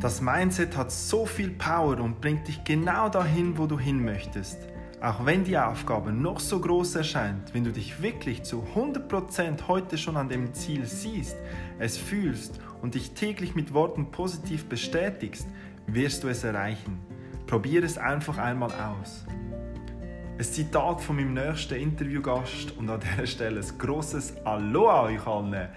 Das Mindset hat so viel Power und bringt dich genau dahin, wo du hin möchtest. Auch wenn die Aufgabe noch so groß erscheint, wenn du dich wirklich zu 100% heute schon an dem Ziel siehst, es fühlst und dich täglich mit Worten positiv bestätigst, wirst du es erreichen. Probier es einfach einmal aus. Ein Zitat von meinem nächsten Interviewgast und an dieser Stelle ein grosses Aloha euch allen.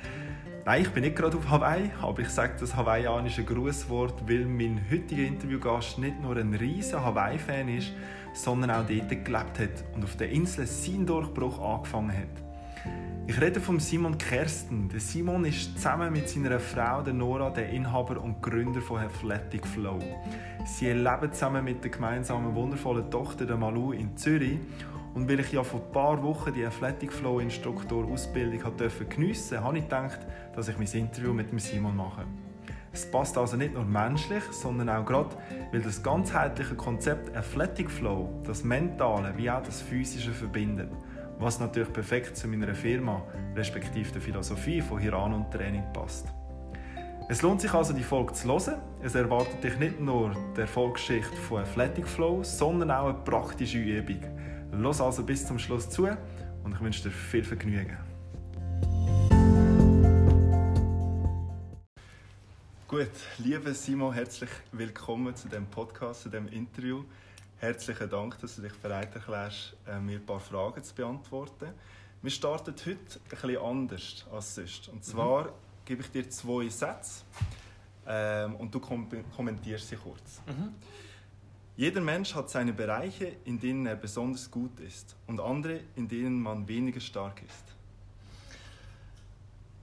Nein, ich bin nicht gerade auf Hawaii, aber ich sage das hawaiianische Grußwort, weil mein heutiger Interviewgast nicht nur ein riesiger Hawaii-Fan ist, sondern auch dort gelebt hat und auf der Insel seinen Durchbruch angefangen hat. Ich rede von Simon Kersten. Der Simon ist zusammen mit seiner Frau Nora der Inhaber und Gründer von Athletic Flow. Sie leben zusammen mit der gemeinsamen wundervollen Tochter der Malu in Zürich und weil ich ja vor ein paar Wochen die Athletic Flow Instruktor Ausbildung geniessen durfte, habe ich gedacht, dass ich mein Interview mit Simon mache. Es passt also nicht nur menschlich, sondern auch gerade, weil das ganzheitliche Konzept Athletic Flow das Mentale wie auch das Physische verbindet. Was natürlich perfekt zu meiner Firma, respektive der Philosophie von Hiran und Training passt. Es lohnt sich also, die Folge zu hören. Es erwartet dich nicht nur die Erfolgsgeschichte von Athletic Flow, sondern auch eine praktische Übung. Los also bis zum Schluss zu und ich wünsche dir viel Vergnügen. Gut, lieber Simon, herzlich willkommen zu dem Podcast, zu dem Interview. Herzlichen Dank, dass du dich bereit erklärst, äh, mir ein paar Fragen zu beantworten. Wir starten heute ein bisschen anders als sonst. Und zwar mhm. gebe ich dir zwei Sätze ähm, und du kom kommentierst sie kurz. Mhm. Jeder Mensch hat seine Bereiche, in denen er besonders gut ist und andere, in denen man weniger stark ist.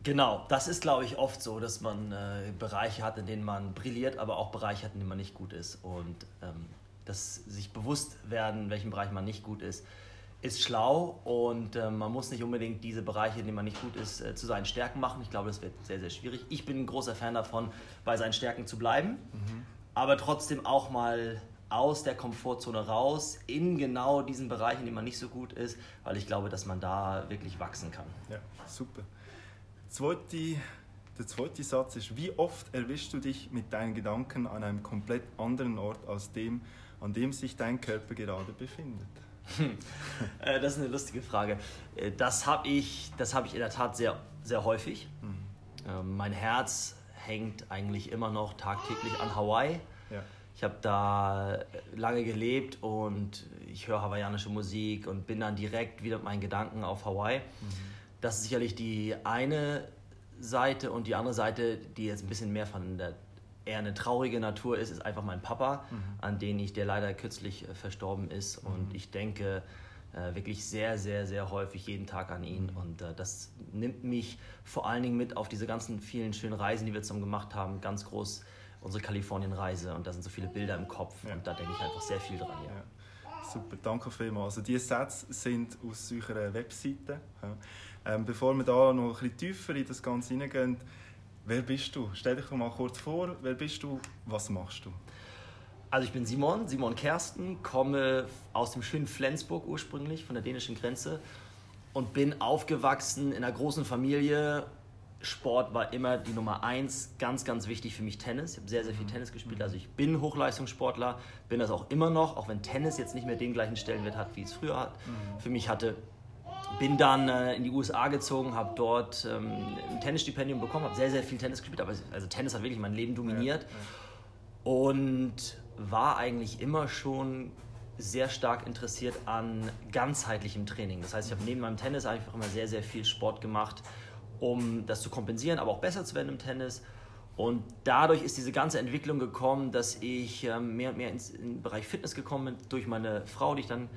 Genau, das ist, glaube ich, oft so, dass man äh, Bereiche hat, in denen man brilliert, aber auch Bereiche hat, in denen man nicht gut ist. Und ähm, das sich bewusst werden, in welchem Bereich man nicht gut ist, ist schlau und äh, man muss nicht unbedingt diese Bereiche, in denen man nicht gut ist, äh, zu seinen Stärken machen. Ich glaube, das wird sehr, sehr schwierig. Ich bin ein großer Fan davon, bei seinen Stärken zu bleiben, mhm. aber trotzdem auch mal aus der Komfortzone raus, in genau diesen Bereichen, in denen man nicht so gut ist, weil ich glaube, dass man da wirklich wachsen kann. Ja, super. Zweite, der zweite Satz ist, wie oft erwischst du dich mit deinen Gedanken an einem komplett anderen Ort als dem, an dem sich dein Körper gerade befindet? Äh, das ist eine lustige Frage. Äh, das habe ich, hab ich in der Tat sehr, sehr häufig. Mhm. Ähm, mein Herz hängt eigentlich immer noch tagtäglich an Hawaii. Ich habe da lange gelebt und ich höre hawaiianische Musik und bin dann direkt wieder mit meinen Gedanken auf Hawaii. Mhm. Das ist sicherlich die eine Seite und die andere Seite, die jetzt ein bisschen mehr von der eher eine traurige Natur ist, ist einfach mein Papa, mhm. an den ich, der leider kürzlich äh, verstorben ist. Mhm. Und ich denke äh, wirklich sehr, sehr, sehr häufig jeden Tag an ihn. Mhm. Und äh, das nimmt mich vor allen Dingen mit auf diese ganzen vielen schönen Reisen, die wir zusammen gemacht haben, ganz groß unsere Kalifornien-Reise und da sind so viele Bilder im Kopf ja. und da denke ich einfach sehr viel dran. Ja. ja. Super, danke vielmals. Also diese Sätze sind aus eurer Webseite. Ähm, bevor wir da noch ein bisschen tiefer in das Ganze hineingehen, wer bist du? Stell dich doch mal kurz vor, wer bist du, was machst du? Also ich bin Simon, Simon Kersten, komme aus dem schönen Flensburg ursprünglich, von der dänischen Grenze und bin aufgewachsen in einer großen Familie Sport war immer die Nummer eins, ganz, ganz wichtig für mich Tennis. Ich habe sehr, sehr viel mhm. Tennis gespielt, also ich bin Hochleistungssportler, bin das auch immer noch, auch wenn Tennis jetzt nicht mehr den gleichen Stellenwert hat, wie es früher hat, mhm. für mich hatte. Bin dann äh, in die USA gezogen, habe dort ähm, ein Tennisstipendium bekommen, habe sehr, sehr viel Tennis gespielt, aber also Tennis hat wirklich mein Leben dominiert ja, ja. und war eigentlich immer schon sehr stark interessiert an ganzheitlichem Training. Das heißt, ich habe neben meinem Tennis einfach immer sehr, sehr viel Sport gemacht um das zu kompensieren, aber auch besser zu werden im Tennis. Und dadurch ist diese ganze Entwicklung gekommen, dass ich ähm, mehr und mehr ins, in den Bereich Fitness gekommen bin. Durch meine Frau, die ich dann mhm.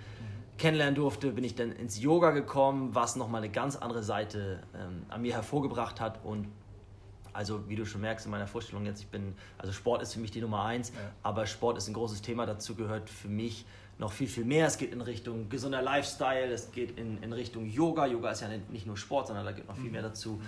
kennenlernen durfte, bin ich dann ins Yoga gekommen, was nochmal eine ganz andere Seite ähm, an mir hervorgebracht hat. Und also, wie du schon merkst in meiner Vorstellung jetzt, ich bin, also Sport ist für mich die Nummer eins, ja. aber Sport ist ein großes Thema. Dazu gehört für mich noch viel, viel mehr. Es geht in Richtung gesunder Lifestyle, es geht in, in Richtung Yoga. Yoga ist ja nicht nur Sport, sondern da geht noch viel mehr dazu.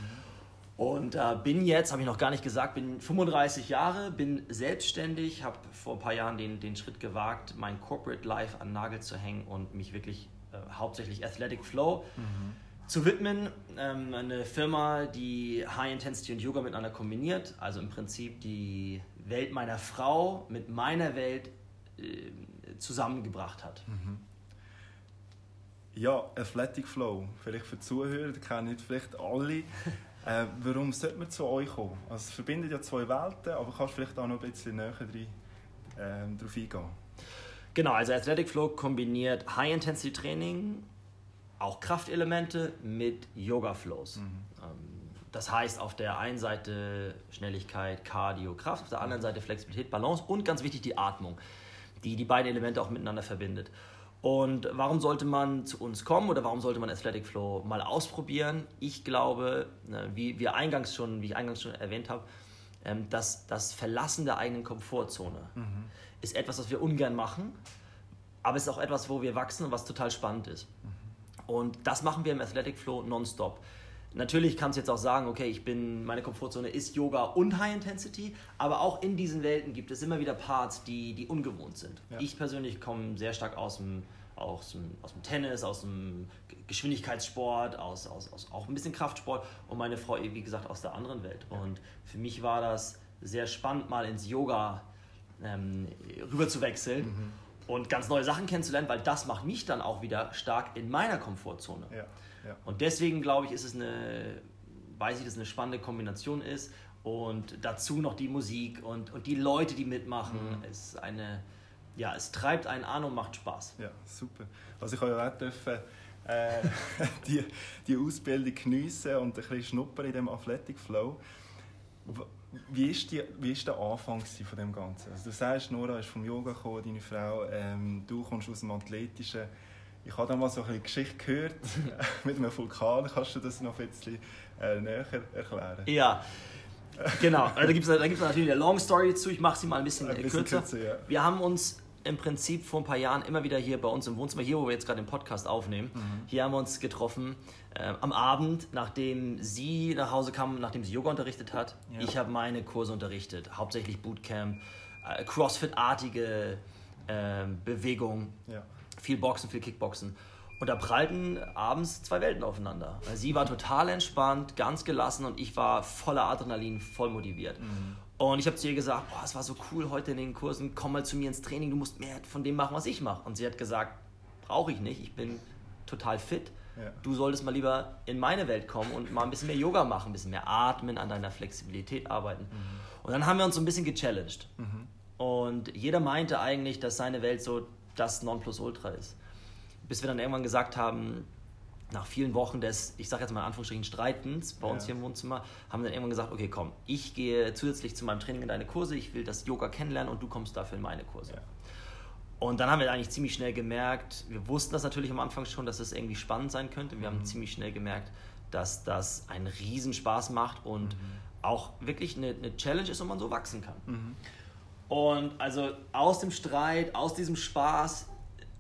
Und äh, bin jetzt, habe ich noch gar nicht gesagt, bin 35 Jahre, bin selbstständig, habe vor ein paar Jahren den, den Schritt gewagt, mein Corporate Life an Nagel zu hängen und mich wirklich äh, hauptsächlich Athletic Flow mhm. zu widmen. Ähm, eine Firma, die High Intensity und Yoga miteinander kombiniert, also im Prinzip die Welt meiner Frau mit meiner Welt äh, zusammengebracht hat. Mhm. Ja, Athletic Flow, vielleicht für die Zuhörer, die kennen nicht vielleicht alle. äh, warum sollte man zu euch kommen? Also, es verbindet ja zwei Welten, aber kannst du vielleicht auch noch ein bisschen näher rein, äh, darauf eingehen? Genau, also Athletic Flow kombiniert High-Intensity-Training, auch Kraftelemente mit Yoga-Flows. Mhm. Ähm, das heißt auf der einen Seite Schnelligkeit, Cardio, Kraft, auf der anderen Seite Flexibilität, Balance und ganz wichtig die Atmung, die die beiden Elemente auch miteinander verbindet. Und warum sollte man zu uns kommen oder warum sollte man Athletic Flow mal ausprobieren? Ich glaube, ne, wie, wir eingangs schon, wie ich eingangs schon erwähnt habe, ähm, dass das Verlassen der eigenen Komfortzone mhm. ist etwas, was wir ungern machen, aber es ist auch etwas, wo wir wachsen und was total spannend ist. Mhm. Und das machen wir im Athletic Flow nonstop. Natürlich kannst du jetzt auch sagen, okay, ich bin, meine Komfortzone ist Yoga und High Intensity, aber auch in diesen Welten gibt es immer wieder Parts, die, die ungewohnt sind. Ja. Ich persönlich komme sehr stark aus dem, aus, dem, aus dem Tennis, aus dem Geschwindigkeitssport, aus, aus, aus auch ein bisschen Kraftsport und meine Frau, wie gesagt, aus der anderen Welt. Ja. Und für mich war das sehr spannend, mal ins Yoga ähm, rüber zu wechseln. Mhm. Und ganz neue Sachen kennenzulernen, weil das macht mich dann auch wieder stark in meiner Komfortzone. Ja. Und deswegen glaube ich, ist es eine, weiß ich, dass es eine spannende Kombination ist. Und dazu noch die Musik und, und die Leute, die mitmachen. Mhm. Es eine, ja, es treibt einen an und macht Spaß. Ja, super. Also ich habe ja auch dürfen, äh, die, die Ausbildung geniessen und ein bisschen schnuppern in dem Athletic Flow. Wie ist, die, wie ist der Anfang von dem Ganzen? Also du sagst, Nora ist vom Yoga gekommen, deine Frau, ähm, du kommst aus dem Athletischen. Ich habe da mal so eine Geschichte gehört mit einem Vulkan. Kannst du das noch ein bisschen äh, näher erklären? Ja. Genau, da gibt es da gibt's natürlich eine Long Story dazu. Ich mache sie mal ein bisschen, ein bisschen kürzer. kürzer ja. Wir haben uns im Prinzip vor ein paar Jahren immer wieder hier bei uns im Wohnzimmer, hier wo wir jetzt gerade den Podcast aufnehmen, mhm. hier haben wir uns getroffen äh, am Abend, nachdem sie nach Hause kam, nachdem sie Yoga unterrichtet hat. Ja. Ich habe meine Kurse unterrichtet, hauptsächlich Bootcamp, äh, Crossfit-artige äh, Bewegung. Ja viel Boxen, viel Kickboxen. Und da prallten abends zwei Welten aufeinander. Sie war total entspannt, ganz gelassen und ich war voller Adrenalin, voll motiviert. Mhm. Und ich habe zu ihr gesagt, boah, es war so cool heute in den Kursen, komm mal zu mir ins Training, du musst mehr von dem machen, was ich mache. Und sie hat gesagt, brauche ich nicht, ich bin total fit. Ja. Du solltest mal lieber in meine Welt kommen und mal ein bisschen mehr Yoga machen, ein bisschen mehr atmen, an deiner Flexibilität arbeiten. Mhm. Und dann haben wir uns so ein bisschen gechallenged. Mhm. Und jeder meinte eigentlich, dass seine Welt so das Nonplusultra ist. Bis wir dann irgendwann gesagt haben, nach vielen Wochen des, ich sage jetzt mal in Anführungsstrichen, Streitens bei uns ja. hier im Wohnzimmer, haben wir dann irgendwann gesagt, okay, komm, ich gehe zusätzlich zu meinem Training in deine Kurse, ich will das Yoga kennenlernen und du kommst dafür in meine Kurse. Ja. Und dann haben wir eigentlich ziemlich schnell gemerkt, wir wussten das natürlich am Anfang schon, dass es das irgendwie spannend sein könnte. Wir mhm. haben ziemlich schnell gemerkt, dass das einen Riesenspaß macht und mhm. auch wirklich eine, eine, Challenge ist und man so wachsen kann. Mhm. Und also aus dem Streit, aus diesem Spaß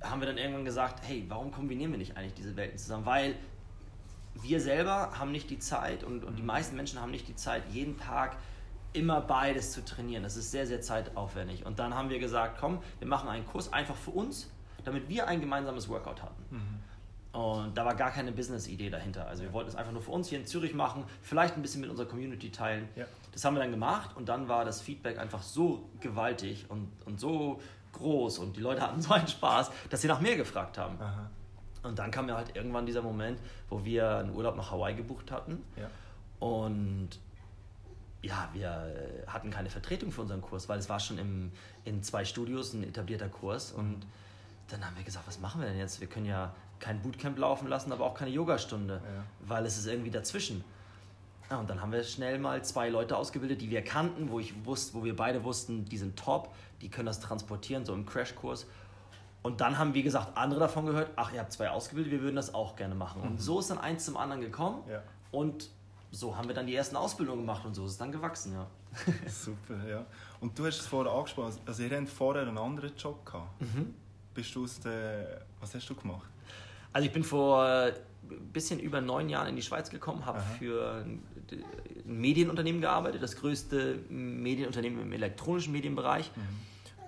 haben wir dann irgendwann gesagt, hey, warum kombinieren wir nicht eigentlich diese Welten zusammen? Weil wir selber haben nicht die Zeit und, und die meisten Menschen haben nicht die Zeit, jeden Tag immer beides zu trainieren. Das ist sehr, sehr zeitaufwendig. Und dann haben wir gesagt, komm, wir machen einen Kurs einfach für uns, damit wir ein gemeinsames Workout hatten. Mhm. Und da war gar keine Business-Idee dahinter. Also wir wollten es einfach nur für uns hier in Zürich machen, vielleicht ein bisschen mit unserer Community teilen. Ja. Das haben wir dann gemacht und dann war das Feedback einfach so gewaltig und, und so groß und die Leute hatten so einen Spaß, dass sie nach mehr gefragt haben. Aha. Und dann kam ja halt irgendwann dieser Moment, wo wir einen Urlaub nach Hawaii gebucht hatten. Ja. Und ja, wir hatten keine Vertretung für unseren Kurs, weil es war schon im, in zwei Studios ein etablierter Kurs. Und dann haben wir gesagt, was machen wir denn jetzt? Wir können ja kein Bootcamp laufen lassen, aber auch keine Yogastunde, ja. weil es ist irgendwie dazwischen. Ja, und dann haben wir schnell mal zwei Leute ausgebildet, die wir kannten, wo, ich wusste, wo wir beide wussten, die sind top, die können das transportieren, so im Crashkurs. Und dann haben, wie gesagt, andere davon gehört, ach, ihr habt zwei ausgebildet, wir würden das auch gerne machen. Und mhm. so ist dann eins zum anderen gekommen. Ja. Und so haben wir dann die ersten Ausbildungen gemacht und so ist es dann gewachsen, ja. Super, ja. Und du hast es vorher angesprochen, also ihr habt vorher einen anderen Job gehabt. Mhm. Bist du aus der, was hast du gemacht? Also ich bin vor ein bisschen über neun Jahren in die Schweiz gekommen, habe für ein Medienunternehmen gearbeitet, das größte Medienunternehmen im elektronischen Medienbereich. Mhm.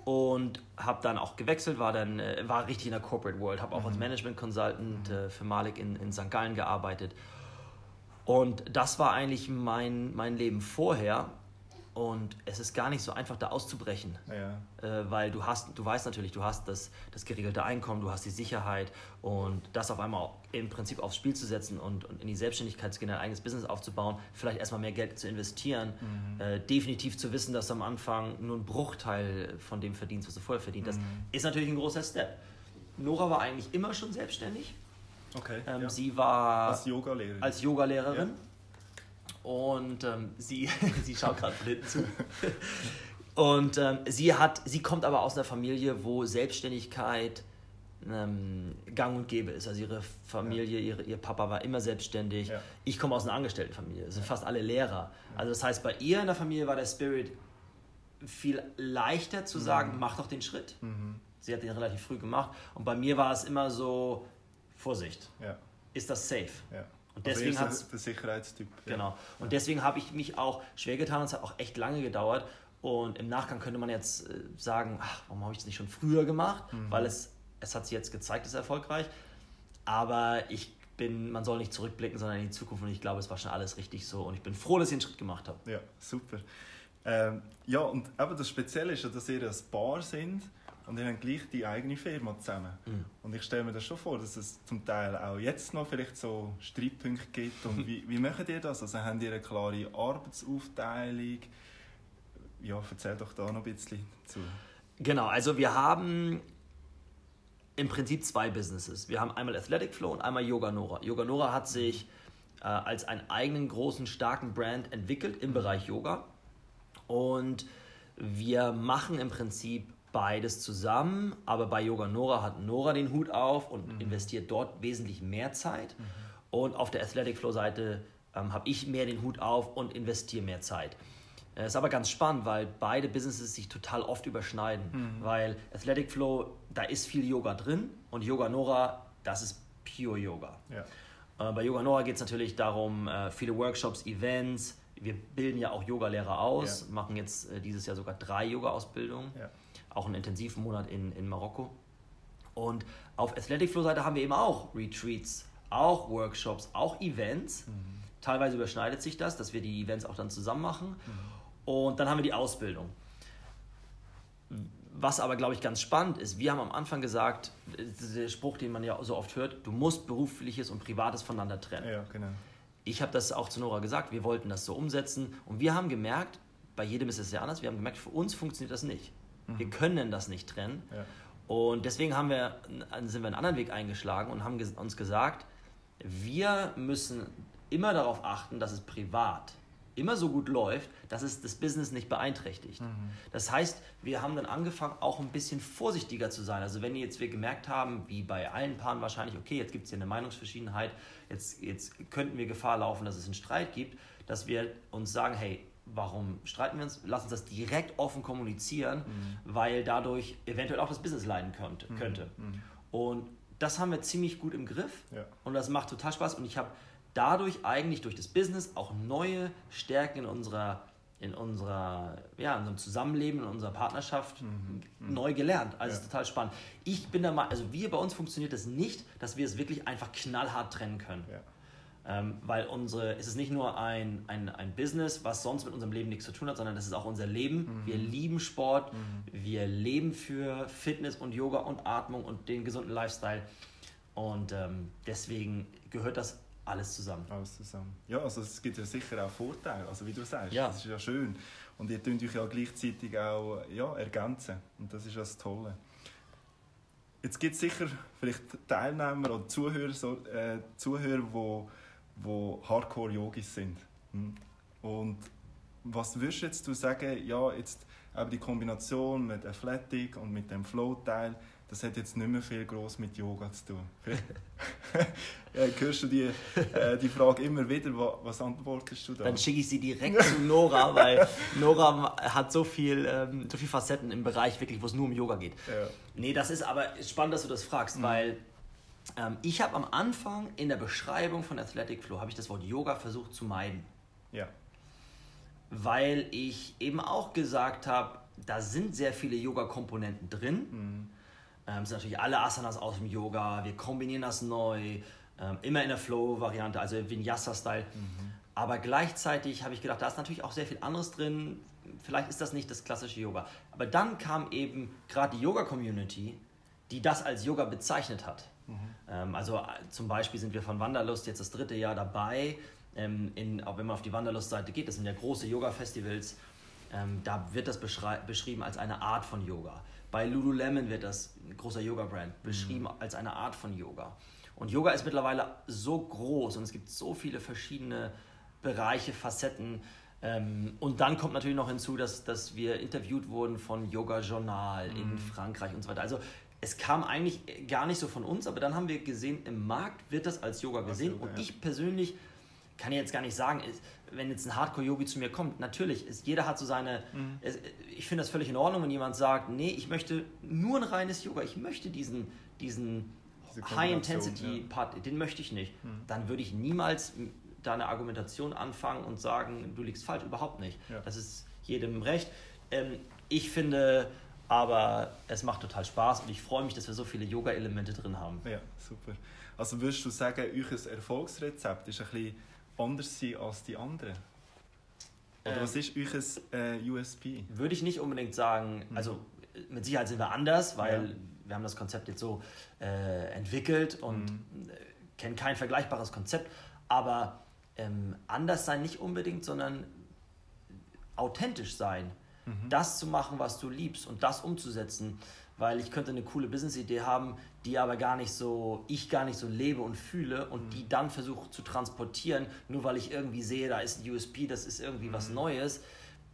Und habe dann auch gewechselt, war dann äh, war richtig in der Corporate World, habe auch mhm. als Management Consultant mhm. für Malik in, in St. Gallen gearbeitet. Und das war eigentlich mein, mein Leben vorher. Und es ist gar nicht so einfach, da auszubrechen. Ja. Äh, weil du hast, du weißt natürlich, du hast das, das geregelte Einkommen, du hast die Sicherheit und das auf einmal im Prinzip aufs Spiel zu setzen und, und in die Selbstständigkeit zu gehen, ein eigenes Business aufzubauen, vielleicht erstmal mehr Geld zu investieren, Mhm. äh, definitiv zu wissen, dass du am Anfang nur ein Bruchteil von dem verdienst, was du vorher verdient hast, Mhm. ist natürlich ein großer Step. Nora war eigentlich immer schon selbstständig. Okay. Ähm, ja. Sie war Als Yogalehrerin. als Yogalehrerin. Und ähm, sie, sie schaut gerade hinten zu. Und ähm, sie, hat, sie kommt aber aus einer Familie, wo Selbstständigkeit ähm, gang und gäbe ist. Also ihre Familie, ihre, ihr Papa war immer selbstständig. Ja. Ich komme aus einer Angestelltenfamilie. Es sind fast alle Lehrer. Also das heißt, bei ihr in der Familie war der Spirit viel leichter zu sagen, mach doch den Schritt. Mhm. Sie hat den relativ früh gemacht. Und bei mir war es immer so, Vorsicht, Ja. ist das safe? Ja. Und Also deswegen hat's- der Sicherheitstyp. ja. Genau. Und deswegen habe ich mich auch schwer getan und es hat auch echt lange gedauert. Und im Nachgang könnte man jetzt äh, sagen, ach, warum habe ich das nicht schon früher gemacht? Weil es, es hat sich jetzt gezeigt, es ist erfolgreich. Aber ich bin, man soll nicht zurückblicken, sondern in die Zukunft. Und ich glaube, es war schon alles richtig so. Und ich bin froh, dass ich einen Schritt gemacht habe. Ja, super. Ähm, ja, und eben das Spezielle ist ja, dass ihr ein Paar sind und ihr habt gleich die eigene Firma zusammen. Mhm. Und ich stelle mir das schon vor, dass es zum Teil auch jetzt noch vielleicht so Streitpunkte gibt. Und wie, wie macht ihr das? Also habt ihr eine klare Arbeitsaufteilung? Ja, erzähl doch da noch ein bisschen dazu. Genau, also wir haben im Prinzip zwei Businesses. Wir haben einmal Athletic Flow und einmal Yoga Nora. Yoga Nora hat sich äh, als einen eigenen großen, starken Brand entwickelt im Bereich Yoga. Und wir machen im Prinzip beides zusammen, aber bei Yoga Nora hat Nora den Hut auf und investiert dort wesentlich mehr Zeit. Und auf der Athletic Flow Seite ähm, habe ich mehr den Hut auf und investiere mehr Zeit. Es ist aber ganz spannend, weil beide Businesses sich total oft überschneiden. Weil Athletic Flow, da ist viel Yoga drin und Yoga Nora, das ist Pure Yoga. Ja. Äh, Bei Yoga Nora geht es natürlich darum, äh, viele Workshops, Events. Wir bilden ja auch Yogalehrer aus, Ja. machen jetzt äh, dieses Jahr sogar drei Yoga-Ausbildungen, Ja. Auch einen intensiven Monat in, in Marokko. Und auf Athletic Flow Seite haben wir eben auch Retreats, auch Workshops, auch Events. Teilweise überschneidet sich das, dass wir die Events auch dann zusammen machen. Und dann haben wir die Ausbildung. Was aber, glaube ich, ganz spannend ist, wir haben am Anfang gesagt, der Spruch, den man ja so oft hört, du musst berufliches und privates voneinander trennen. Ja, genau. Ich habe das auch zu Nora gesagt, wir wollten das so umsetzen und wir haben gemerkt, bei jedem ist es ja anders, wir haben gemerkt, für uns funktioniert das nicht. Wir können das nicht trennen. Ja. Und deswegen haben wir, sind wir einen anderen Weg eingeschlagen und haben uns gesagt, wir müssen immer darauf achten, dass es privat immer so gut läuft, dass es das Business nicht beeinträchtigt. Das heißt, wir haben dann angefangen, auch ein bisschen vorsichtiger zu sein. Also wenn jetzt wir gemerkt haben, wie bei allen Paaren wahrscheinlich, okay, jetzt gibt es hier eine Meinungsverschiedenheit, jetzt, jetzt könnten wir Gefahr laufen, dass es einen Streit gibt, dass wir uns sagen, hey, warum streiten wir uns? Lass uns das direkt offen kommunizieren, weil dadurch eventuell auch das Business leiden könnte. könnte. Und das haben wir ziemlich gut im Griff Ja. und das macht total Spaß und ich habe dadurch eigentlich durch das Business auch neue Stärken in unserer in unserer ja in unserem Zusammenleben in unserer Partnerschaft neu gelernt also es ist total spannend ich bin da mal also wir bei uns funktioniert es nicht dass wir es wirklich einfach knallhart trennen können Ja. Ähm, weil unsere, es ist nicht nur ein, ein, ein Business, was sonst mit unserem Leben nichts zu tun hat, sondern es ist auch unser Leben. Wir lieben Sport, wir leben für Fitness und Yoga und Atmung und den gesunden Lifestyle. Und ähm, deswegen gehört das alles zusammen. Alles zusammen. Ja, also es gibt ja sicher auch Vorteile, also wie du sagst, Ja. das ist ja schön. Und ihr könnt euch ja gleichzeitig auch ja, ergänzen und das ist ja das Tolle. Jetzt gibt es sicher vielleicht Teilnehmer oder Zuhörer, so, äh, Zuhörer wo, wo Hardcore-Yogis sind. Hm. Und was würdest jetzt du sagen, ja, jetzt eben die Kombination mit Athletic und mit dem Flow-Teil, das hat jetzt nicht mehr viel groß mit Yoga zu tun. ja, hörst du die, äh, die Frage immer wieder, wa- was antwortest du da? Dann schicke ich sie direkt zu Nora, weil Nora hat so viel, ähm, so viel Facetten im Bereich, wirklich, wo es nur um Yoga geht. ja. Nee, das ist aber spannend, dass du das fragst, weil ähm, ich habe am Anfang in der Beschreibung von Athletic Flow habe ich das Wort Yoga versucht zu meiden, ja, weil ich eben auch gesagt habe, da sind sehr viele Yoga-Komponenten drin. Ähm, es sind natürlich alle Asanas aus dem Yoga, wir kombinieren das neu, ähm, immer in der Flow-Variante, also Vinyasa-Style. Aber gleichzeitig habe ich gedacht, da ist natürlich auch sehr viel anderes drin. Vielleicht ist das nicht das klassische Yoga. Aber dann kam eben gerade die Yoga-Community, die das als Yoga bezeichnet hat. Mhm. Also äh, zum Beispiel sind wir von Wanderlust jetzt das dritte Jahr dabei. Ähm, in, auch wenn man auf die Wanderlust-Seite geht, das sind ja große Yoga-Festivals, ähm, da wird das beschrieben als eine Art von Yoga. Bei Lululemon wird das, ein großer Yoga-Brand, beschrieben mhm. als eine Art von Yoga. Und Yoga ist mittlerweile so groß und es gibt so viele verschiedene Bereiche, Facetten. Ähm, und dann kommt natürlich noch hinzu, dass, dass wir interviewt wurden von Yoga Journal mhm. in Frankreich und so weiter. Also es kam eigentlich gar nicht so von uns, aber dann haben wir gesehen, im Markt wird das als Yoga gesehen. Okay, und ich persönlich kann jetzt gar nicht sagen, wenn jetzt ein Hardcore-Yogi zu mir kommt, natürlich, ist, jeder hat so seine. Mhm. Ich finde das völlig in Ordnung, wenn jemand sagt, nee, ich möchte nur ein reines Yoga, ich möchte diesen, diesen High-Intensity-Part, ja. den möchte ich nicht. Mhm. Dann würde ich niemals da eine Argumentation anfangen und sagen, du liegst falsch, überhaupt nicht. Ja. Das ist jedem recht. Ähm, ich finde aber, es macht total Spaß und ich freue mich, dass wir so viele Yoga-Elemente drin haben. Ja, super. Also würdest du sagen, euer Erfolgsrezept ist ein bisschen anders sein als die anderen? Oder ähm, was ist euer äh, USP? Würde ich nicht unbedingt sagen, mhm. also mit Sicherheit sind wir anders, weil ja. wir haben das Konzept jetzt so äh, entwickelt und mhm. kennen kein vergleichbares Konzept, aber ähm, anders sein nicht unbedingt, sondern authentisch sein. Mhm. Das zu machen, was du liebst und das umzusetzen, weil ich könnte eine coole Business-Idee haben, die aber gar nicht so, ich gar nicht so lebe und fühle und mhm. die dann versuche zu transportieren, nur weil ich irgendwie sehe, da ist ein USP, das ist irgendwie mhm. was Neues.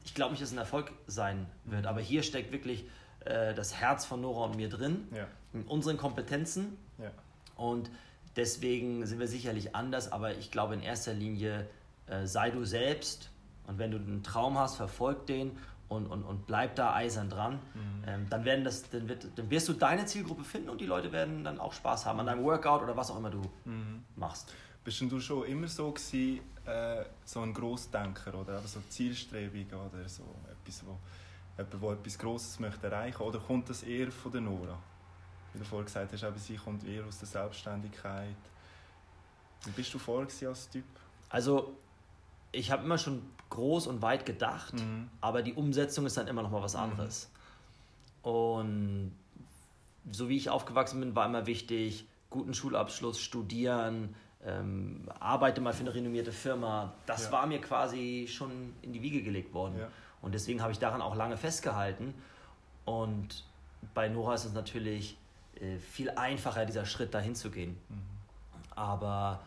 Ich glaube nicht, dass es ein Erfolg sein wird, mhm. aber hier steckt wirklich äh, das Herz von Nora und mir drin, ja. in unseren Kompetenzen ja. und deswegen sind wir sicherlich anders, aber ich glaube in erster Linie äh, sei du selbst und wenn du einen Traum hast, verfolg den und, und, und bleib da eisern dran, mhm. ähm, dann, werden das, dann, wird, dann wirst du deine Zielgruppe finden und die Leute werden dann auch Spaß haben an deinem Workout oder was auch immer du mhm. machst. Bist du schon immer so gewesen, äh, so ein Grossdenker oder so zielstrebig oder so etwas, wo jemand, der etwas Grosses möchte erreichen oder kommt das eher von der Nora? Wie du vorhin gesagt hast, aber sie kommt eher aus der Selbstständigkeit. Wie bist du vorher als Typ? Also ich habe immer schon groß und weit gedacht, mhm. aber die Umsetzung ist dann immer noch mal was mhm. anderes. Mhm. Und so wie ich aufgewachsen bin, war immer wichtig, guten Schulabschluss, studieren, ähm, arbeite mal für eine renommierte Firma. Das ja. war mir quasi schon in die Wiege gelegt worden. Ja. Und deswegen habe ich daran auch lange festgehalten. Und bei Nora ist es natürlich äh, viel einfacher, dieser Schritt dahin zu gehen. Mhm. Aber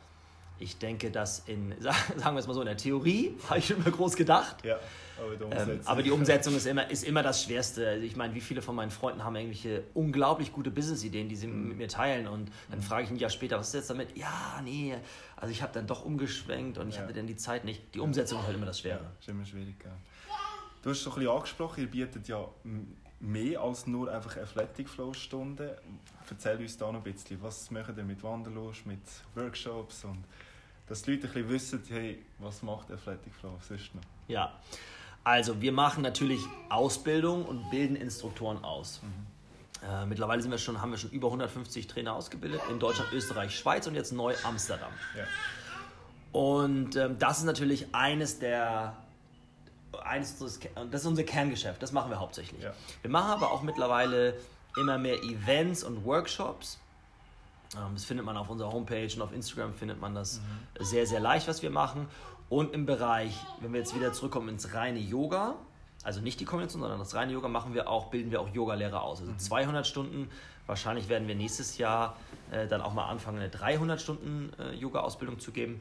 ich denke, dass in, sagen wir es mal so, in der Theorie habe ich schon immer groß gedacht. Ja, aber, die ähm, aber die Umsetzung ist immer, ist immer das Schwerste. Also ich meine, wie viele von meinen Freunden haben irgendwelche unglaublich gute Business-Ideen, die sie mhm. mit mir teilen und dann mhm. frage ich ein Jahr später, was ist jetzt damit? Ja, nee, also ich habe dann doch umgeschwenkt und ich ja. hatte dann die Zeit nicht. Die Umsetzung ist halt immer das Schwere. Ja, ist immer schwierig, ja. Du hast es so ein bisschen angesprochen, ihr bietet ja mehr als nur einfach Athletic Flow Stunden. Erzähl uns da noch ein bisschen, was machen ihr mit Wanderlust, mit Workshops und dass die Leute ein bisschen wissen, hey, was macht Athletic Flow sonst noch? Ja, also wir machen natürlich Ausbildung und bilden Instruktoren aus. Mhm. Äh, mittlerweile sind wir schon, haben wir schon über 150 Trainer ausgebildet in Deutschland, Österreich, Schweiz und jetzt neu Amsterdam. Ja. Und ähm, das ist natürlich eines der eines das ist unser Kerngeschäft, das machen wir hauptsächlich. Ja. Wir machen aber auch mittlerweile immer mehr Events und Workshops das findet man auf unserer Homepage und auf Instagram findet man das mhm. sehr, sehr leicht, was wir machen. Und im Bereich, wenn wir jetzt wieder zurückkommen ins reine Yoga, also nicht die Kombination, sondern das reine Yoga, machen wir auch, bilden wir auch Yogalehrer aus. Also 200 mhm. Stunden. Wahrscheinlich werden wir nächstes Jahr äh, dann auch mal anfangen, eine 300 Stunden äh, Yoga-Ausbildung zu geben.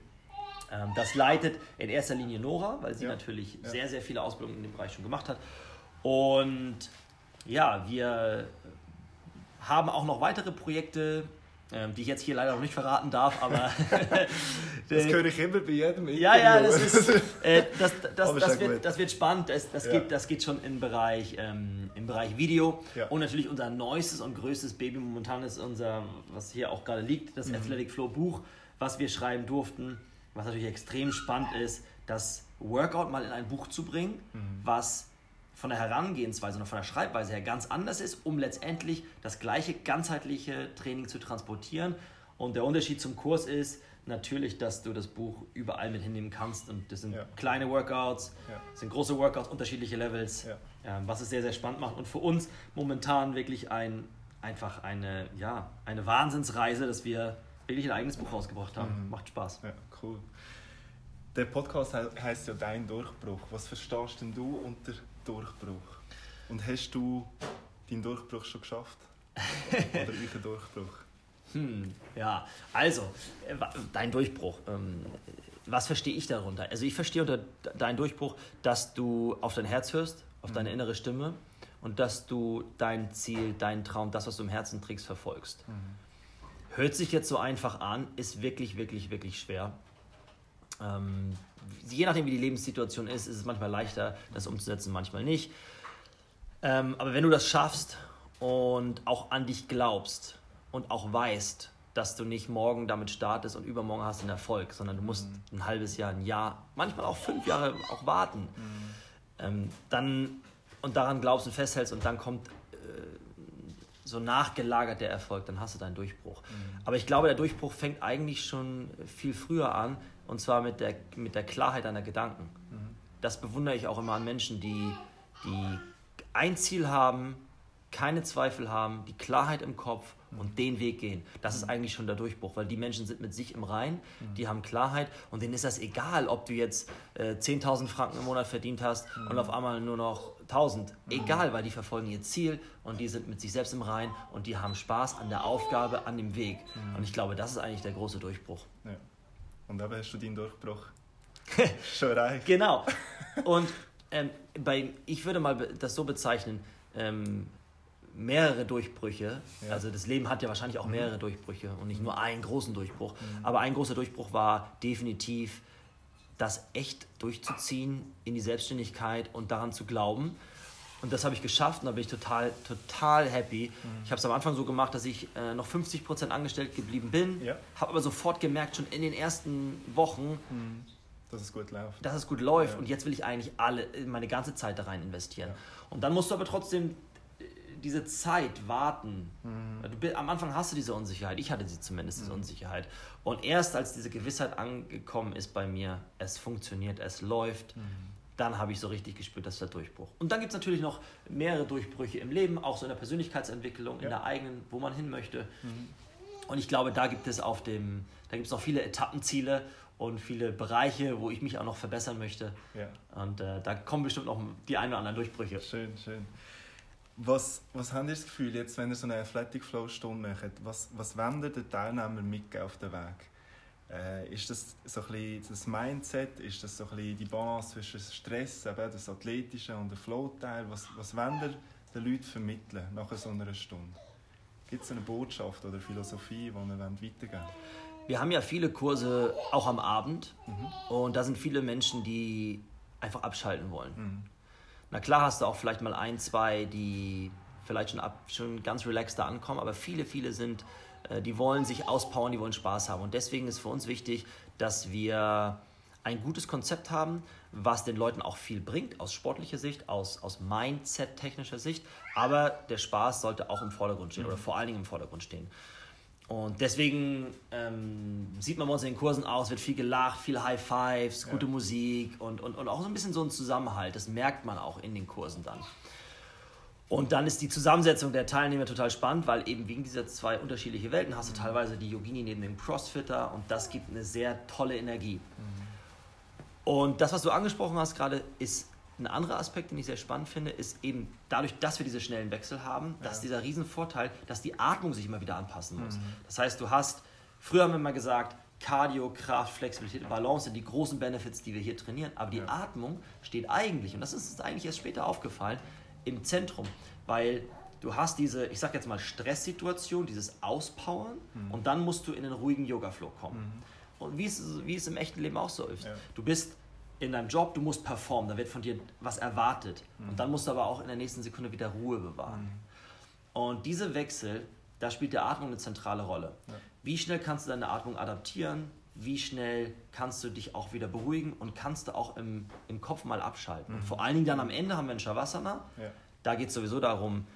Ähm, das leitet in erster Linie Nora, weil sie ja. natürlich ja. sehr, sehr viele Ausbildungen in dem Bereich schon gemacht hat. Und ja, wir haben auch noch weitere Projekte, ähm, die ich jetzt hier leider noch nicht verraten darf, aber. das könnte ich immer bei jedem Interview. Ja, ja, das, ist, äh, das, das, das, wird, das wird spannend. Das, das, ja. geht, das geht schon im Bereich, ähm, im Bereich Video. Ja. Und natürlich unser neuestes und größtes Baby momentan ist unser, was hier auch gerade liegt, das mhm. Athletic Flow Buch, was wir schreiben durften. Was natürlich extrem spannend ist, das Workout mal in ein Buch zu bringen, mhm. was von der Herangehensweise und von der Schreibweise her ganz anders ist, um letztendlich das gleiche ganzheitliche Training zu transportieren. Und der Unterschied zum Kurs ist, natürlich, dass du das Buch überall mit hinnehmen kannst. Und das sind Ja. kleine Workouts, Ja. das sind große Workouts, unterschiedliche Levels, Ja. ähm, was es sehr, sehr spannend macht. Und für uns momentan wirklich ein, einfach eine, ja, eine Wahnsinnsreise, dass wir wirklich ein eigenes Buch rausgebracht haben. Mhm. Macht Spaß. Ja, cool. Der Podcast he- heisst ja Dein Durchbruch. Was verstehst denn du unter Durchbruch? Und hast du deinen Durchbruch schon geschafft? Oder euren Durchbruch? Hm, ja, also, äh, dein Durchbruch. Ähm, was verstehe ich darunter? Also ich verstehe unter de- deinen Durchbruch, dass du auf dein Herz hörst, auf deine innere Stimme und dass du dein Ziel, deinen Traum, das, was du im Herzen trägst, verfolgst. Hört sich jetzt so einfach an, ist wirklich, wirklich, wirklich schwer. Ähm, je nachdem, wie die Lebenssituation ist, ist es manchmal leichter, das umzusetzen, manchmal nicht. Ähm, aber wenn du das schaffst und auch an dich glaubst und auch weißt, dass du nicht morgen damit startest und übermorgen hast einen Erfolg, sondern du musst ein halbes Jahr, ein Jahr, manchmal auch fünf Jahre auch warten, ähm, dann und daran glaubst und festhältst und dann kommt äh, so nachgelagert der Erfolg, dann hast du deinen Durchbruch. Aber ich glaube, der Durchbruch fängt eigentlich schon viel früher an und zwar mit der, mit der Klarheit deiner Gedanken. Das bewundere ich auch immer an Menschen, die, die ein Ziel haben, keine Zweifel haben, die Klarheit im Kopf und den Weg gehen. Das ist eigentlich schon der Durchbruch, weil die Menschen sind mit sich im Rein, die haben Klarheit und denen ist das egal, ob du jetzt äh, 10.000 Franken im Monat verdient hast und auf einmal nur noch 1.000. Egal, weil die verfolgen ihr Ziel und die sind mit sich selbst im Rein und die haben Spaß an der Aufgabe, an dem Weg. Und ich glaube, das ist eigentlich der große Durchbruch. Ja. Und eben hast du deinen Durchbruch schon erreicht. Genau. Und ähm, bei, ich würde mal das so bezeichnen, ähm, mehrere Durchbrüche. Ja. Also das Leben hat ja wahrscheinlich auch mehrere Durchbrüche und nicht nur einen großen Durchbruch. Aber ein großer Durchbruch war definitiv, das echt durchzuziehen in die Selbstständigkeit und daran zu glauben. Und das habe ich geschafft und da bin ich total, total happy. Ich habe es am Anfang so gemacht, dass ich äh, noch 50% angestellt geblieben bin, Ja. habe aber sofort gemerkt, schon in den ersten Wochen, Dass es gut läuft. dass es gut läuft Ja. und jetzt will ich eigentlich alle, meine ganze Zeit da rein investieren. Ja. Und dann musst du aber trotzdem äh, diese Zeit warten. Du, bi- am Anfang hast du diese Unsicherheit, ich hatte sie zumindest, diese Unsicherheit. Und erst als diese Gewissheit angekommen ist bei mir, es funktioniert, es läuft, dann habe ich so richtig gespürt, dass der Durchbruch. Und dann gibt es natürlich noch mehrere Durchbrüche im Leben, auch so in der Persönlichkeitsentwicklung, in Ja. der eigenen, wo man hin möchte. Und ich glaube, da gibt es auf dem, da gibt es noch viele Etappenziele und viele Bereiche, wo ich mich auch noch verbessern möchte. Ja. Und äh, da kommen bestimmt noch die ein oder anderen Durchbrüche. Schön, schön. Was, was habt ihr das Gefühl, jetzt, wenn ihr so eine Athletic Flow Stunde macht, was, was wollt ihr den Teilnehmern mitgeben auf den Weg? Äh, ist das so ein bisschen das Mindset? Ist das so ein bisschen die Balance zwischen Stress, eben das Athletische und der Flow-Teil? Was, was wollt ihr den Leuten vermitteln nach so einer Stunde? Gibt es eine Botschaft oder Philosophie, die ihr weitergeben wollt? Wir haben ja viele Kurse auch am Abend und da sind viele Menschen, die einfach abschalten wollen. Na klar hast du auch vielleicht mal ein, zwei, die vielleicht schon, ab, schon ganz relaxed da ankommen, aber viele, viele sind, die wollen sich auspowern, die wollen Spaß haben. Und deswegen ist für uns wichtig, dass wir ein gutes Konzept haben, was den Leuten auch viel bringt, aus sportlicher Sicht, aus, aus Mindset-technischer Sicht. Aber der Spaß sollte auch im Vordergrund stehen oder vor allen Dingen im Vordergrund stehen. Und deswegen ähm, sieht man bei uns in den Kursen aus, wird viel gelacht, viel High Fives, gute Musik und, und, und auch so ein bisschen so ein Zusammenhalt. Das merkt man auch in den Kursen dann. Und dann ist die Zusammensetzung der Teilnehmer total spannend, weil eben wegen dieser zwei unterschiedlichen Welten hast du teilweise die Yogini neben dem Crossfitter und das gibt eine sehr tolle Energie. Und das, was du angesprochen hast gerade, ist ein anderer Aspekt, den ich sehr spannend finde, ist eben dadurch, dass wir diese schnellen Wechsel haben, dass dieser Riesenvorteil, dass die Atmung sich immer wieder anpassen muss. Das heißt, du hast, früher haben wir mal gesagt, Cardio, Kraft, Flexibilität und Balance sind die großen Benefits, die wir hier trainieren. Aber die Atmung steht eigentlich, und das ist uns eigentlich erst später aufgefallen, im Zentrum. Weil du hast diese, ich sag jetzt mal, Stresssituation, dieses Auspowern und dann musst du in einen ruhigen Yoga-Flow kommen. Und wie es, wie es im echten Leben auch so ist. Ja. Du bist in deinem Job, du musst performen, da wird von dir was erwartet. Und dann musst du aber auch in der nächsten Sekunde wieder Ruhe bewahren. Und diese Wechsel, da spielt die Atmung eine zentrale Rolle. Wie schnell kannst du deine Atmung adaptieren? Wie schnell kannst du dich auch wieder beruhigen und kannst du auch im, im Kopf mal abschalten? Und vor allen Dingen dann am Ende haben wir ein Shavasana. Ja. Da geht es sowieso darum,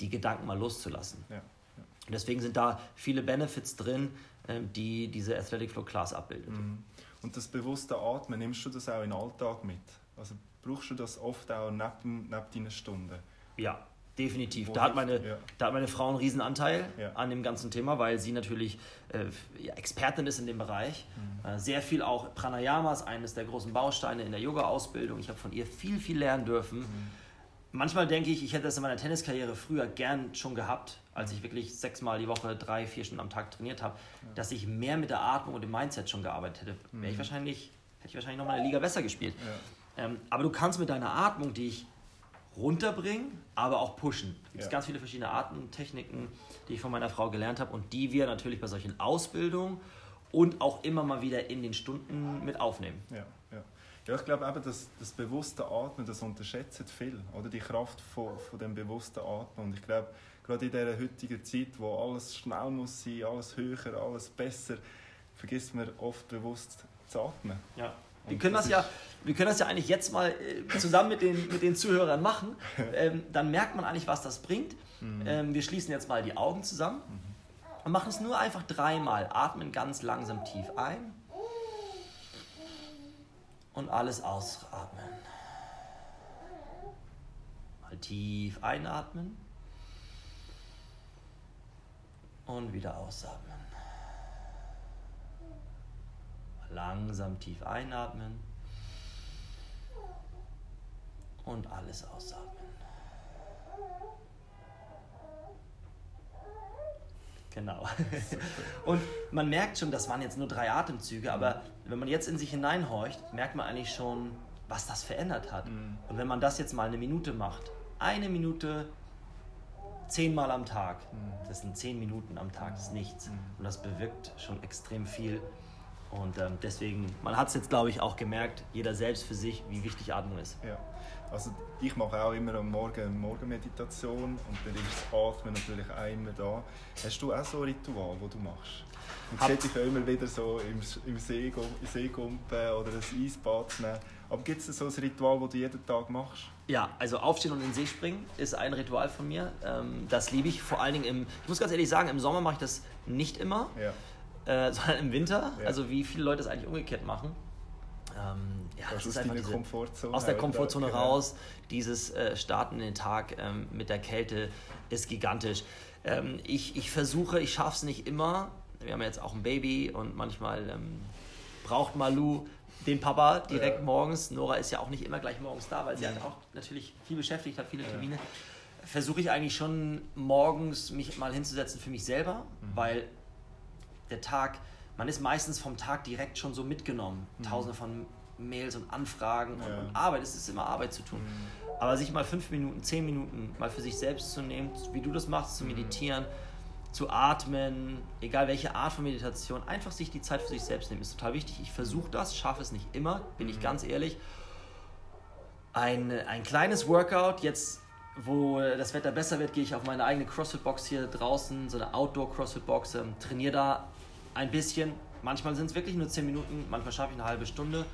die Gedanken mal loszulassen. Ja. Und deswegen sind da viele Benefits drin, ähm, die diese Athletic Flow Class abbildet. Mhm. Und das bewusste Atmen, nimmst du das auch in den Alltag mit? Also brauchst du das oft auch neben, neben deinen Stunden? Ja, definitiv. Da hat, meine, ja. da hat meine Frau einen riesen Anteil Ja. an dem ganzen Thema, weil sie natürlich äh, ja, Expertin ist in dem Bereich. Mhm. Äh, sehr viel auch Pranayama ist eines der großen Bausteine in der Yoga-Ausbildung. Ich habe von ihr viel, viel lernen dürfen. Mhm. Manchmal denke ich, ich hätte das in meiner Tenniskarriere früher gern schon gehabt, als ich wirklich sechsmal die Woche drei, vier Stunden am Tag trainiert habe, dass ich mehr mit der Atmung und dem Mindset schon gearbeitet hätte. Wäre ich wahrscheinlich, hätte ich wahrscheinlich noch mal eine Liga besser gespielt. Ja. Ähm, aber du kannst mit deiner Atmung dich runterbringen, aber auch pushen. Es gibt Ja. ganz viele verschiedene Arten und Techniken, die ich von meiner Frau gelernt habe und die wir natürlich bei solchen Ausbildungen und auch immer mal wieder in den Stunden mit aufnehmen. Ja, ja. ja ich glaube eben, dass das bewusste Atmen, das unterschätzt viel, oder? Die Kraft von, von dem bewussten Atmen. Und ich glaube, gerade in dieser heutigen Zeit, wo alles schnell muss sein, alles höher, alles besser, vergisst man oft bewusst zu atmen. Ja. Wir können, das das ja, wir können das ja eigentlich jetzt mal äh, zusammen mit den, mit den Zuhörern machen. Ähm, dann merkt man eigentlich, was das bringt. Ähm, wir schließen jetzt mal die Augen zusammen und machen es nur einfach dreimal. Atmen ganz langsam tief ein und alles ausatmen. Mal tief einatmen und wieder ausatmen. Langsam tief einatmen und alles ausatmen. Genau. Und man merkt schon, das waren jetzt nur drei Atemzüge, aber wenn man jetzt in sich hineinhorcht, merkt man eigentlich schon, was das verändert hat. Und wenn man das jetzt mal eine Minute macht, eine Minute zehnmal am Tag, das sind zehn Minuten am Tag, das ist nichts. Und das bewirkt schon extrem viel. Und ähm, deswegen, man hat es jetzt, glaube ich, auch gemerkt, jeder selbst für sich, wie wichtig Atmung ist. Ja. Also ich mache auch immer am Morgen eine Morgenmeditation und dann ist das Atmen natürlich auch immer da. Hast du auch so ein Ritual, das du machst? Man Hab- dich ja immer wieder so im, im See, gu- im See gumpen oder ein Eisbad nehmen. Aber gibt es so ein Ritual, das du jeden Tag machst? Ja, also aufstehen und in den See springen ist ein Ritual von mir. Ähm, das liebe ich vor allen Dingen im, ich muss ganz ehrlich sagen, im Sommer mache ich das nicht immer, Ja. Äh, sondern im Winter. Ja. Also wie viele Leute es eigentlich umgekehrt machen. Ähm, ja, Kannst das ist aus einfach diese, Komfortzone. aus der oder? Komfortzone Genau. raus. Dieses äh, Starten in den Tag ähm, mit der Kälte ist gigantisch. Ähm, ich, ich versuche, ich schaffe es nicht immer. Wir haben jetzt auch ein Baby und manchmal ähm, braucht Malu den Papa direkt Ja. morgens. Nora ist ja auch nicht immer gleich morgens da, weil sie halt auch natürlich viel beschäftigt hat, viele Termine. Versuche ich eigentlich schon morgens mich mal hinzusetzen für mich selber, Mhm. weil der Tag, man ist meistens vom Tag direkt schon so mitgenommen. Tausende von Mails und Anfragen und, Mhm. Ja. Mhm. und Arbeit, es ist immer Arbeit zu tun. Aber sich mal fünf Minuten, zehn Minuten mal für sich selbst zu nehmen, wie du das machst, Mhm. zu meditieren, zu atmen, egal welche Art von Meditation, einfach sich die Zeit für sich selbst nehmen, ist total wichtig. Ich versuche das, schaffe es nicht immer, bin Mhm. ich ganz ehrlich. Ein, ein kleines Workout, jetzt wo das Wetter besser wird, gehe ich auf meine eigene CrossFit-Box hier draußen, so eine Outdoor-CrossFit-Box, ähm, trainiere da ein bisschen. Manchmal sind es wirklich nur 10 Minuten, manchmal schaffe ich eine halbe Stunde.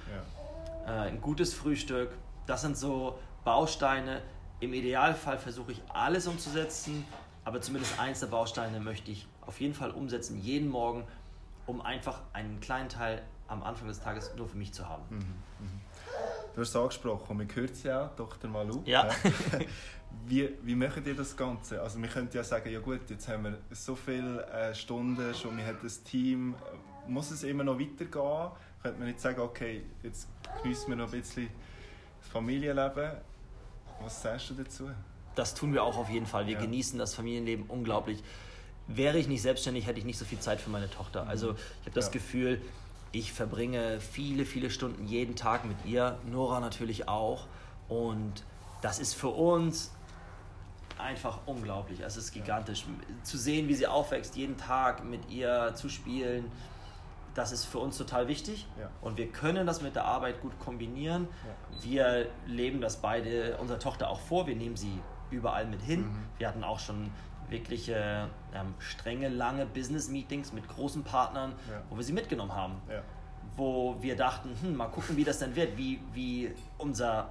Ja. Äh, ein gutes Frühstück, das sind so Bausteine. Im Idealfall versuche ich alles umzusetzen, aber zumindest eins der Bausteine möchte ich auf jeden Fall umsetzen, jeden Morgen, um einfach einen kleinen Teil am Anfang des Tages nur für mich zu haben. Du hast es angesprochen, man hört sie auch, Dr. Malou. Ja. Wie, wie macht ihr das Ganze? Also wir könnten ja sagen, ja gut, jetzt haben wir so viele äh, Stunden schon, wir haben das Team. Muss es immer noch weitergehen? Könnte man nicht sagen, okay, jetzt geniessen wir noch ein bisschen das Familienleben? Was sagst du dazu? Das tun wir auch auf jeden Fall. Wir Ja. genießen das Familienleben unglaublich. Wäre ich nicht selbstständig, hätte ich nicht so viel Zeit für meine Tochter. Also ich habe das Ja. Gefühl, ich verbringe viele, viele Stunden jeden Tag mit ihr. Nora natürlich auch. Und das ist für uns einfach unglaublich. Es ist gigantisch. Zu sehen, wie sie aufwächst, jeden Tag mit ihr zu spielen, das ist für uns total wichtig. Ja. Und wir können das mit der Arbeit gut kombinieren. Wir leben das beide unserer Tochter auch vor. Wir nehmen sie überall mit hin. Mhm. Wir hatten auch schon wirkliche ähm, strenge, lange Business-Meetings mit großen Partnern, Ja. wo wir sie mitgenommen haben Ja. wo wir dachten, hm, mal gucken, wie das denn wird, wie, wie unser,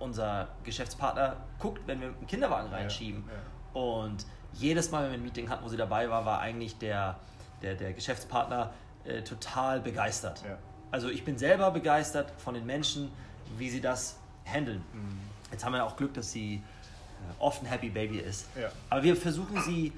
unser Geschäftspartner guckt, wenn wir einen Kinderwagen reinschieben. ja. Und jedes Mal, wenn wir ein Meeting hatten, wo sie dabei war, war eigentlich der, der, der Geschäftspartner äh, total begeistert. Ja. Also ich bin selber begeistert von den Menschen, wie sie das handeln. Mhm. Jetzt haben wir auch Glück, dass sie äh, oft ein Happy Baby ist. Ja. Aber wir versuchen sie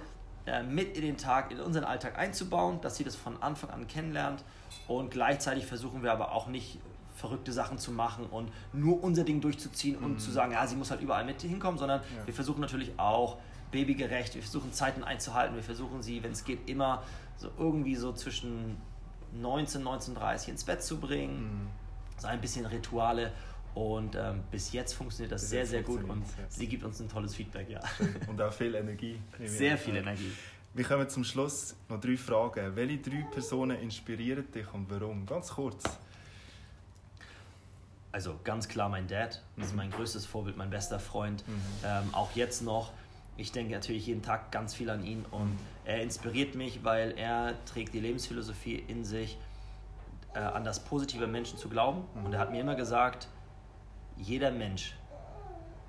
äh, mit in den Tag, in unseren Alltag einzubauen, dass sie das von Anfang an kennenlernt. Und gleichzeitig versuchen wir aber auch nicht verrückte Sachen zu machen und nur unser Ding durchzuziehen mhm. und zu sagen, ja, sie muss halt überall mit hinkommen, sondern ja. wir versuchen natürlich auch babygerecht, wir versuchen Zeiten einzuhalten, wir versuchen sie, wenn es geht, immer so irgendwie so zwischen 19, 19.30 ins Bett zu bringen, mhm. so ein bisschen Rituale und ähm, bis jetzt funktioniert das, das sehr, sehr gut und ja. sie gibt uns ein tolles Feedback, ja. Und auch viel Energie. Sehr viel Energie. Wir kommen zum Schluss noch drei Fragen. Welche drei Personen inspirieren dich und warum? Ganz kurz. Also ganz klar mein Dad, das ist mhm. mein größtes Vorbild, mein bester Freund. Mhm. Ähm, auch jetzt noch. Ich denke natürlich jeden Tag ganz viel an ihn und mhm. er inspiriert mich, weil er trägt die Lebensphilosophie in sich, äh, an das positive Menschen zu glauben. Mhm. Und er hat mir immer gesagt, jeder Mensch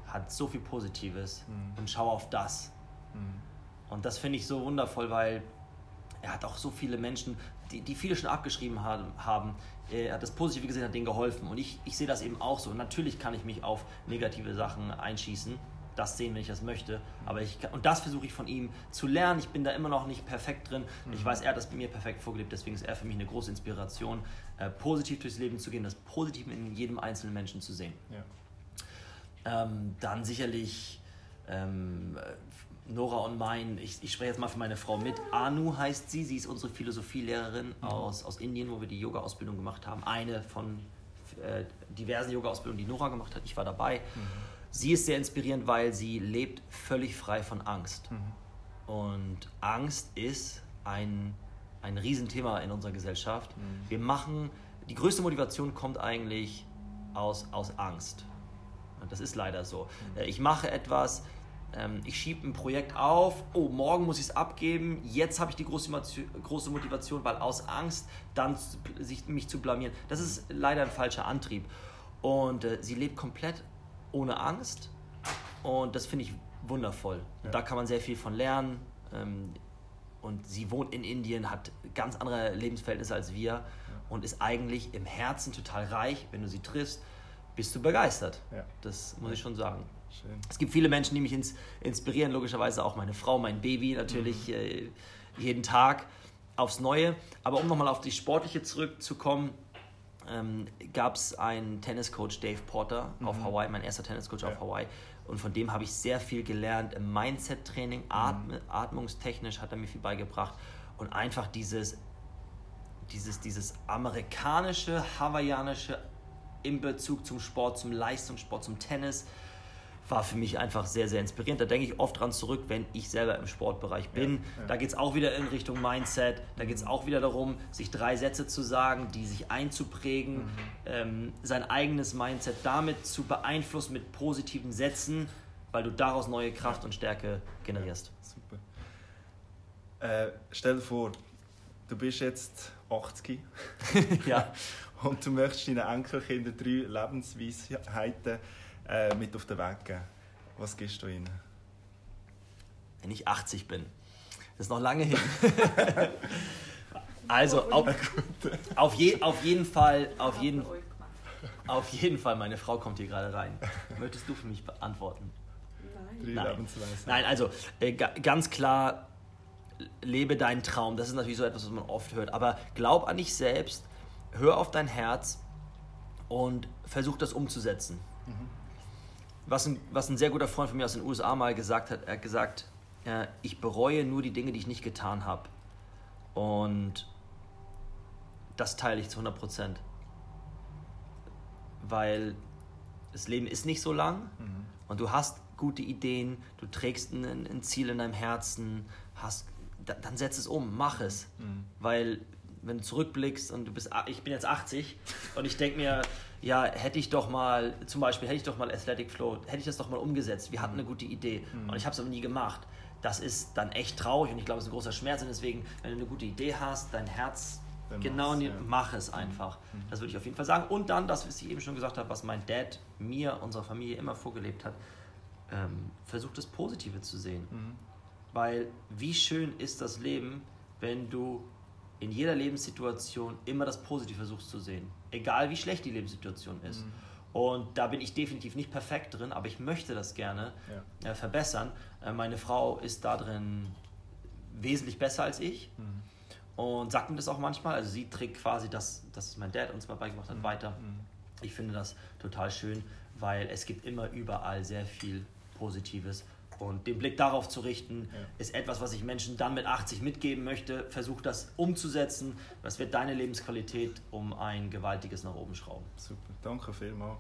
hat so viel Positives mhm. und schau auf das. Mhm. Und das finde ich so wundervoll, weil er hat auch so viele Menschen, die, die viele schon abgeschrieben haben, haben. Er hat das Positive gesehen, hat denen geholfen. Und ich, ich sehe das eben auch so. Und natürlich kann ich mich auf negative Sachen einschießen. Das sehen, wenn ich das möchte. Aber ich, und das versuche ich von ihm zu lernen. Ich bin da immer noch nicht perfekt drin. Ich mhm. weiß, er hat das bei mir perfekt vorgelebt. Deswegen ist er für mich eine große Inspiration, äh, positiv durchs Leben zu gehen, das Positive in jedem einzelnen Menschen zu sehen. Ja. Ähm, dann sicherlich ähm, Nora und mein, ich, ich spreche jetzt mal für meine Frau mit. Anu heißt sie, sie ist unsere Philosophielehrerin aus, aus Indien, wo wir die Yoga-Ausbildung gemacht haben. Eine von äh, diversen Yoga-Ausbildungen, die Nora gemacht hat. Ich war dabei. Mhm. Sie ist sehr inspirierend, weil sie lebt völlig frei von Angst. Mhm. Und Angst ist ein, ein Riesenthema in unserer Gesellschaft. Mhm. Wir machen, die größte Motivation kommt eigentlich aus, aus Angst. Und das ist leider so. Mhm. Äh, ich mache etwas, ich schiebe ein Projekt auf, oh, morgen muss ich es abgeben, jetzt habe ich die große, große Motivation, weil aus Angst dann sich, mich zu blamieren. Das ist leider ein falscher Antrieb. Und äh, sie lebt komplett ohne Angst und das finde ich wundervoll. Ja. Da kann man sehr viel von lernen. Ähm, und sie wohnt in Indien, hat ganz andere Lebensverhältnisse als wir ja. und ist eigentlich im Herzen total reich. Wenn du sie triffst, bist du begeistert. Ja. Das muss ich schon sagen. Schön. Es gibt viele Menschen, die mich ins, inspirieren, logischerweise auch meine Frau, mein Baby natürlich mhm. äh, jeden Tag aufs Neue. Aber um nochmal auf die Sportliche zurückzukommen, ähm, gab es einen Tenniscoach, Dave Porter, mhm. auf Hawaii, mein erster Tenniscoach ja. auf Hawaii. Und von dem habe ich sehr viel gelernt im Mindset-Training, mhm. Atm atmungstechnisch hat er mir viel beigebracht. Und einfach dieses, dieses, dieses amerikanische, hawaiianische in Bezug zum Sport, zum Leistungssport, zum Tennis war für mich einfach sehr, sehr inspirierend. Da denke ich oft dran zurück, wenn ich selber im Sportbereich bin. Ja, ja. Da geht es auch wieder in Richtung Mindset. Da geht es auch wieder darum, sich drei Sätze zu sagen, die sich einzuprägen, mhm. ähm, sein eigenes Mindset damit zu beeinflussen mit positiven Sätzen, weil du daraus neue Kraft ja. und Stärke generierst. super. Äh, stell dir vor, du bist jetzt 80 ja. und du möchtest deinen Enkelkindern drei Lebensweisheiten äh, mit auf den Weg geben. Was gibst du ihnen? Wenn ich 80 bin. Das ist noch lange hin. also auf, auf, je, auf jeden Fall, auf jeden, auf jeden Fall, meine Frau kommt hier gerade rein. Möchtest du für mich beantworten? Nein. Nein, Nein also äh, ganz klar, lebe deinen Traum. Das ist natürlich so etwas, was man oft hört. Aber glaub an dich selbst, hör auf dein Herz und versuch das umzusetzen. Mhm was ein, was ein sehr guter Freund von mir aus den USA mal gesagt hat. Er hat gesagt, äh, ich bereue nur die Dinge, die ich nicht getan habe. Und das teile ich zu 100 Prozent. Weil das Leben ist nicht so lang mhm. und du hast gute Ideen, du trägst ein, ein Ziel in deinem Herzen, hast, dann, dann setz es um, mach es. Mhm. Weil wenn du zurückblickst und du bist, ich bin jetzt 80 und ich denke mir, ja, hätte ich doch mal, zum Beispiel, hätte ich doch mal Athletic Flow, hätte ich das doch mal umgesetzt. Wir hatten eine gute Idee mhm. und ich habe es aber nie gemacht. Das ist dann echt traurig und ich glaube, es ist ein großer Schmerz. Und deswegen, wenn du eine gute Idee hast, dein Herz dann genau, ja. mach es einfach. Mhm. Das würde ich auf jeden Fall sagen. Und dann, das, was ich eben schon gesagt habe, was mein Dad mir, unserer Familie immer vorgelebt hat, ähm, versucht das Positive zu sehen. Mhm. Weil wie schön ist das Leben, wenn du in jeder Lebenssituation immer das Positive versuchst zu sehen. Egal wie schlecht die Lebenssituation ist. Mhm. Und da bin ich definitiv nicht perfekt drin, aber ich möchte das gerne ja. äh, verbessern. Äh, meine Frau ist da drin wesentlich besser als ich mhm. und sagt mir das auch manchmal. Also sie trägt quasi das, das mein Dad uns mal beigebracht hat, mhm. weiter. Mhm. Ich finde das total schön, weil es gibt immer überall sehr viel Positives. Und den Blick darauf zu richten, ja. ist etwas, was ich Menschen dann mit 80 mitgeben möchte. Versuch das umzusetzen. Das wird deine Lebensqualität um ein gewaltiges nach oben schrauben. Super, danke vielmals.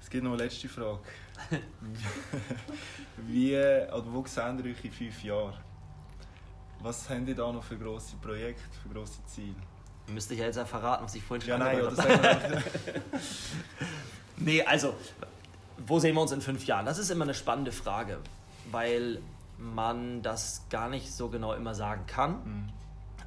Es gibt noch eine letzte Frage. Wie, oder wo sehen ihr euch in fünf Jahren? Was haben die da noch für grosse Projekte, für grosse Ziele? Müsste ich ja jetzt verraten, was ich vorhin schon ja, nein, habe. nee, also, wo sehen wir uns in fünf Jahren? Das ist immer eine spannende Frage, weil man das gar nicht so genau immer sagen kann. Mhm.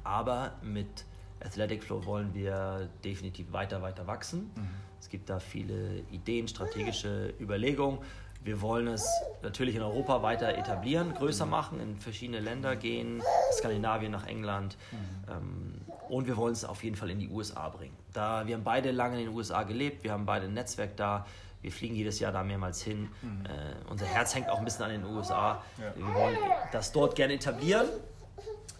Aber mit Athletic Flow wollen wir definitiv weiter, weiter wachsen. Mhm. Es gibt da viele Ideen, strategische Überlegungen. Wir wollen es natürlich in Europa weiter etablieren, größer machen, in verschiedene Länder gehen, Skandinavien nach England. Mhm. Ähm, und wir wollen es auf jeden Fall in die USA bringen. Da wir haben beide lange in den USA gelebt, wir haben beide ein Netzwerk da. Wir fliegen jedes Jahr da mehrmals hin. Mhm. Äh, unser Herz hängt auch ein bisschen an den USA. Ja. Wir wollen das dort gerne etablieren.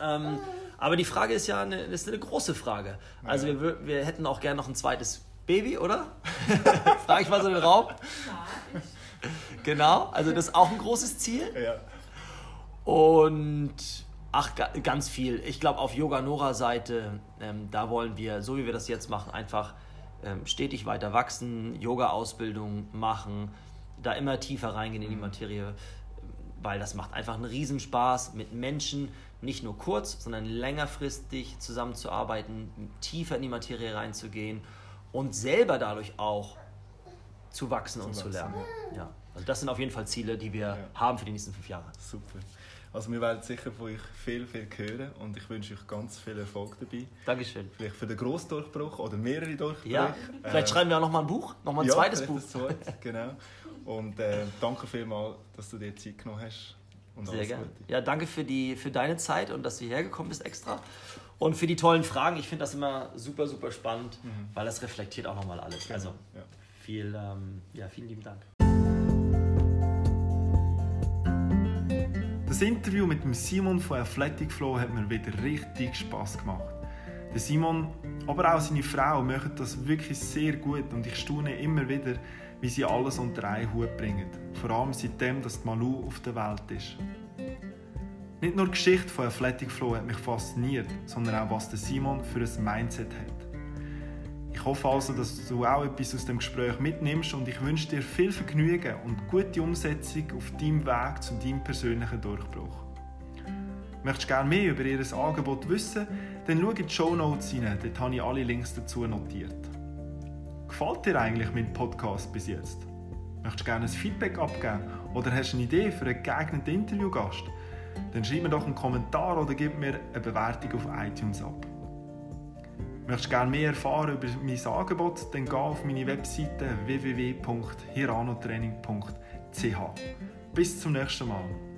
Ähm, aber die Frage ist ja eine, ist eine große Frage. Also ja. wir, wir hätten auch gerne noch ein zweites Baby, oder? Frage ich mal so den Raum. Ja, Genau, also das ist auch ein großes Ziel. Ja. Und ach, ganz viel. Ich glaube, auf Yoga Nora Seite, ähm, da wollen wir, so wie wir das jetzt machen, einfach ähm, stetig weiter wachsen, Yoga-Ausbildung machen, da immer tiefer reingehen in die mhm. Materie, weil das macht einfach einen Riesenspaß, mit Menschen nicht nur kurz, sondern längerfristig zusammenzuarbeiten, tiefer in die Materie reinzugehen und selber dadurch auch zu wachsen zu und wachsen, zu lernen. Ja. ja. Also das sind auf jeden Fall Ziele, die wir ja. haben für die nächsten fünf Jahre. Super. Also wir werden sicher von euch viel, viel hören und ich wünsche euch ganz viel Erfolg dabei. Dankeschön. Vielleicht für den Grossdurchbruch oder mehrere Durchbrüche. Ja, vielleicht äh, schreiben wir auch noch mal ein Buch, noch mal ein ja, zweites Buch. Zweites, genau. Und äh, danke vielmals, dass du dir Zeit genommen hast. Und Sehr gerne. Ja, danke für, die, für deine Zeit und dass du hierher gekommen bist extra. Und für die tollen Fragen. Ich finde das immer super, super spannend, mhm. weil das reflektiert auch nochmal alles. Genau. Also ja. viel, ähm, ja, vielen lieben Dank. Das Interview mit dem Simon von Athletic Flow hat mir wieder richtig Spaß gemacht. Der Simon, aber auch seine Frau machen das wirklich sehr gut und ich staune immer wieder, wie sie alles unter einen Hut bringen. Vor allem seitdem, dass die Malu auf der Welt ist. Nicht nur die Geschichte von Athletic Flow hat mich fasziniert, sondern auch was der Simon für ein Mindset hat. Ich hoffe also, dass du auch etwas aus dem Gespräch mitnimmst und ich wünsche dir viel Vergnügen und gute Umsetzung auf deinem Weg zu deinem persönlichen Durchbruch. Möchtest du gerne mehr über ihr Angebot wissen, dann schau in die Show Notes rein, dort habe ich alle Links dazu notiert. Gefällt dir eigentlich mein Podcast bis jetzt? Möchtest du gerne ein Feedback abgeben oder hast du eine Idee für einen geeigneten Interviewgast? Dann schreib mir doch einen Kommentar oder gib mir eine Bewertung auf iTunes ab. Möchtest du gerne mehr erfahren über mein Angebot, dann geh auf meine Webseite www.hiranotraining.ch. Bis zum nächsten Mal.